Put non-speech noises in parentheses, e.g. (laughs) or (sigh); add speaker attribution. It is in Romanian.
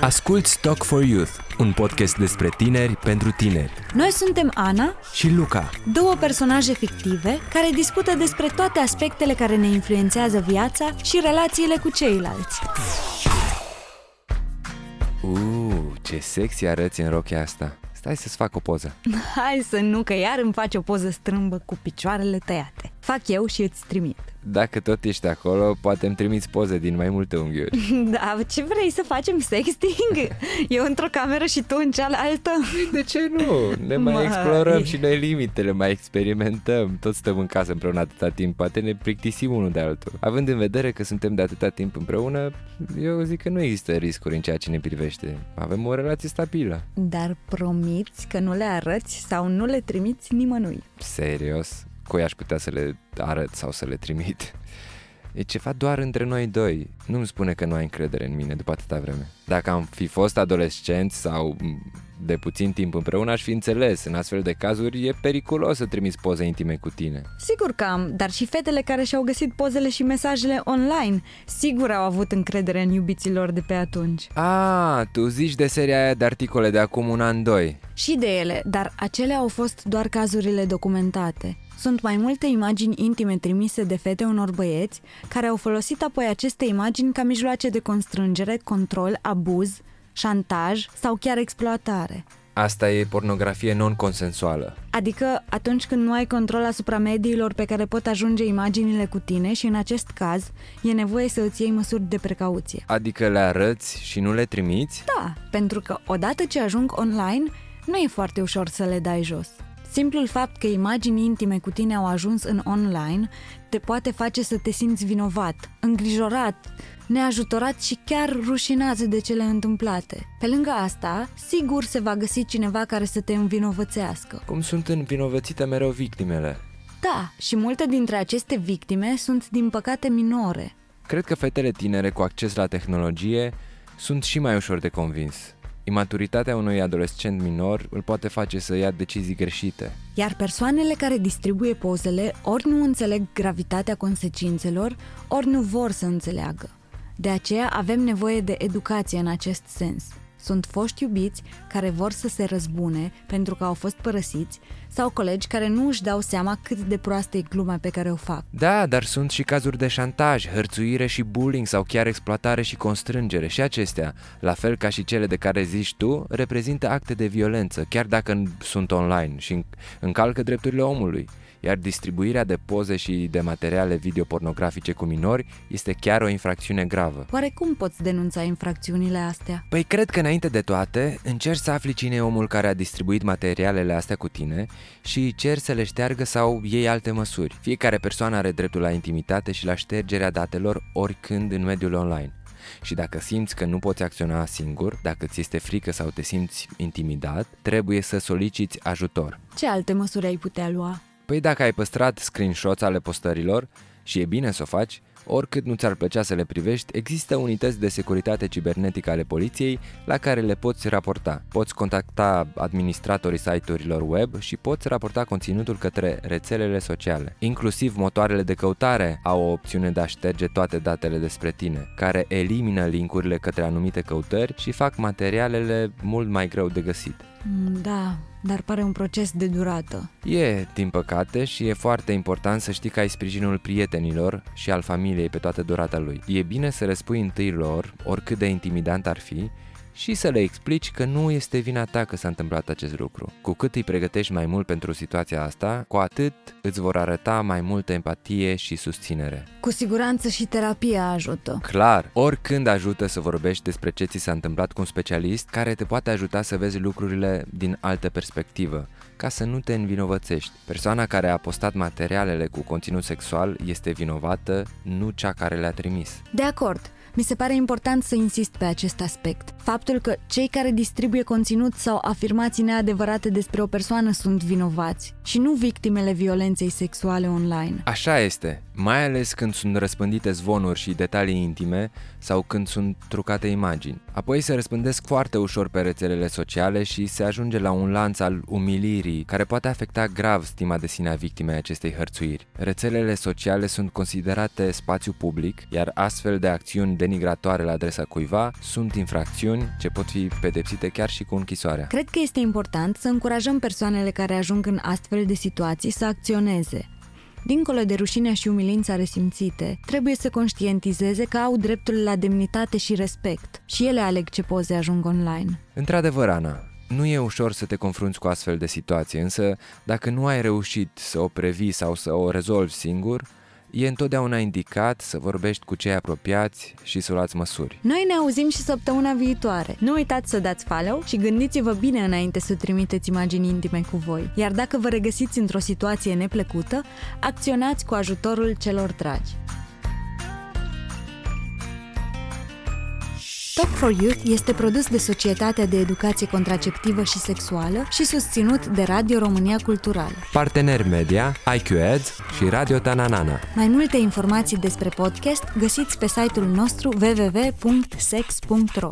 Speaker 1: Asculți Talk for Youth, un podcast despre tineri pentru tineri.
Speaker 2: Noi suntem Ana
Speaker 1: Și Luca,
Speaker 2: două personaje fictive care discută despre toate aspectele care ne influențează viața și relațiile cu ceilalți.
Speaker 3: Uuu, ce sexy arăți în rochia asta. Stai să-ți fac o poză.
Speaker 2: Hai să nu, că iar îmi faci o poză strâmbă cu picioarele tăiate. Fac eu și îți trimit.
Speaker 3: Dacă tot ești acolo, poate îmi trimiți poze din mai multe unghiuri. (laughs)
Speaker 2: Da, ce vrei să facem sexting? Eu într-o cameră și tu în cealaltă?
Speaker 3: De ce nu? Ne mai
Speaker 2: Mai.
Speaker 3: explorăm și noi limitele, mai experimentăm. Toți stăm în casă împreună atâta timp, poate ne plictisim unul de altul. Având în vedere că suntem de atâta timp împreună, eu zic că nu există riscuri în ceea ce ne privește. Avem o relație stabilă.
Speaker 2: Dar promiți că nu le arăți sau nu le trimiți nimănui.
Speaker 3: Serios? Cui aș putea să le arăt sau să le trimit? E ceva doar între noi doi. Nu-mi spune că nu ai încredere în mine după atâta vreme. Dacă am fi fost adolescenți sau m, de puțin timp împreună, aș fi înțeles. În astfel de cazuri e periculos să trimiți poze intime cu tine.
Speaker 2: Sigur că am, dar și fetele care și-au găsit pozele și mesajele online, sigur au avut încredere în iubiților de pe atunci.
Speaker 3: Ah, tu zici de seria aia de articole de acum un an, doi.
Speaker 2: Și de ele, dar acelea au fost doar cazurile documentate. Sunt mai multe imagini intime trimise de fete unor băieți care au folosit apoi aceste imagini ca mijloace de constrângere, control, abuz, șantaj sau chiar exploatare.
Speaker 3: Asta e pornografie non-consensuală.
Speaker 2: Adică atunci când nu ai control asupra mediilor pe care pot ajunge imaginile cu tine și în acest caz e nevoie să îți iei măsuri de precauție.
Speaker 3: Adică le arăți și nu le trimiți?
Speaker 2: Da, pentru că odată ce ajung online, nu e foarte ușor să le dai jos. Simplul fapt că imagini intime cu tine au ajuns în online te poate face să te simți vinovat, îngrijorat, neajutorat și chiar rușinat de cele întâmplate. Pe lângă asta, sigur se va găsi cineva care să te învinovățească.
Speaker 3: Cum sunt învinovățite mereu victimele?
Speaker 2: Da, și multe dintre aceste victime sunt din păcate minore.
Speaker 3: Cred că fetele tinere cu acces la tehnologie sunt și mai ușor de convins. Imaturitatea unui adolescent minor îl poate face să ia decizii greșite.
Speaker 2: Iar persoanele care distribuie pozele ori nu înțeleg gravitatea consecințelor, ori nu vor să înțeleagă. De aceea avem nevoie de educație în acest sens. Sunt foști iubiți care vor să se răzbune pentru că au fost părăsiți sau colegi care nu își dau seama cât de proastă e gluma pe care o fac.
Speaker 3: Da, dar sunt și cazuri de șantaj, hărțuire și bullying sau chiar exploatare și constrângere și acestea, la fel ca și cele de care zici tu, reprezintă acte de violență, chiar dacă sunt online și înc- încalcă drepturile omului. Iar distribuirea de poze și de materiale videopornografice cu minori este chiar o infracțiune gravă.
Speaker 2: Oare cum poți denunța infracțiunile astea?
Speaker 3: Păi cred că înainte de toate, încerci să afli cine e omul care a distribuit materialele astea cu tine și cer să le șteargă sau iei alte măsuri. Fiecare persoană are dreptul la intimitate și la ștergerea datelor oricând în mediul online. Și dacă simți că nu poți acționa singur, dacă ți este frică sau te simți intimidat, trebuie să soliciți ajutor.
Speaker 2: Ce alte măsuri ai putea lua?
Speaker 3: Păi dacă ai păstrat screenshot ale postărilor și e bine să o faci, oricât nu ți-ar plăcea să le privești, există unități de securitate cibernetică ale poliției la care le poți raporta. Poți contacta administratorii site-urilor web și poți raporta conținutul către rețelele sociale. Inclusiv motoarele de căutare au o opțiune de a șterge toate datele despre tine, care elimină linkurile către anumite căutări și fac materialele mult mai greu de găsit.
Speaker 2: Mm, Da, dar pare un proces de durată.
Speaker 3: E, din păcate, și e foarte important să știi că ai sprijinul prietenilor și al familiei pe toată durata lui. E bine să răspui întâi lor, oricât de intimidant ar fi, și să le explici că nu este vina ta că s-a întâmplat acest lucru. Cu cât îi pregătești mai mult pentru situația asta, cu atât îți vor arăta mai multă empatie și susținere.
Speaker 2: Cu siguranță și terapia ajută.
Speaker 3: Clar, oricând ajută să vorbești despre ce ți s-a întâmplat cu un specialist care te poate ajuta să vezi lucrurile din altă perspectivă, ca să nu te învinovățești. Persoana care a postat materialele cu conținut sexual este vinovată, nu cea care le-a trimis.
Speaker 2: De acord. Mi se pare important să insist pe acest aspect. faptul că cei care distribuie conținut sau afirmații neadevărate despre o persoană sunt vinovați și nu victimele violenței sexuale online.
Speaker 3: Așa este, mai ales când sunt răspândite zvonuri și detalii intime sau când sunt trucate imagini. Apoi se răspândesc foarte ușor pe rețelele sociale și se ajunge la un lanț al umilirii care poate afecta grav stima de sine a victimei acestei hărțuiri. Rețelele sociale sunt considerate spațiu public, iar astfel de acțiuni denigratoare la adresa cuiva sunt infracțiuni ce pot fi pedepsite chiar și cu închisoarea.
Speaker 2: Cred că este important să încurajăm persoanele care ajung în astfel de situații să acționeze. Dincolo de rușinea și umilința resimțite, trebuie să conștientizeze că au dreptul la demnitate și respect și ele aleg ce poze ajung online.
Speaker 3: Într-adevăr, Ana, nu e ușor să te confrunți cu astfel de situație, însă dacă nu ai reușit să o previi sau să o rezolvi singur, e întotdeauna indicat să vorbești cu cei apropiați și să luați măsuri.
Speaker 2: Noi ne auzim și săptămâna viitoare. Nu uitați să dați follow și gândiți-vă bine înainte să trimiteți imagini intime cu voi. Iar dacă vă regăsiți într-o situație neplăcută, acționați cu ajutorul celor dragi. Talk for Youth este produs de Societatea de Educație Contraceptivă și Sexuală și susținut de Radio România Cultural.
Speaker 3: Partener media, IQ Ads și Radio Tananana.
Speaker 2: Mai multe informații despre podcast găsiți pe site-ul nostru www.sex.ro.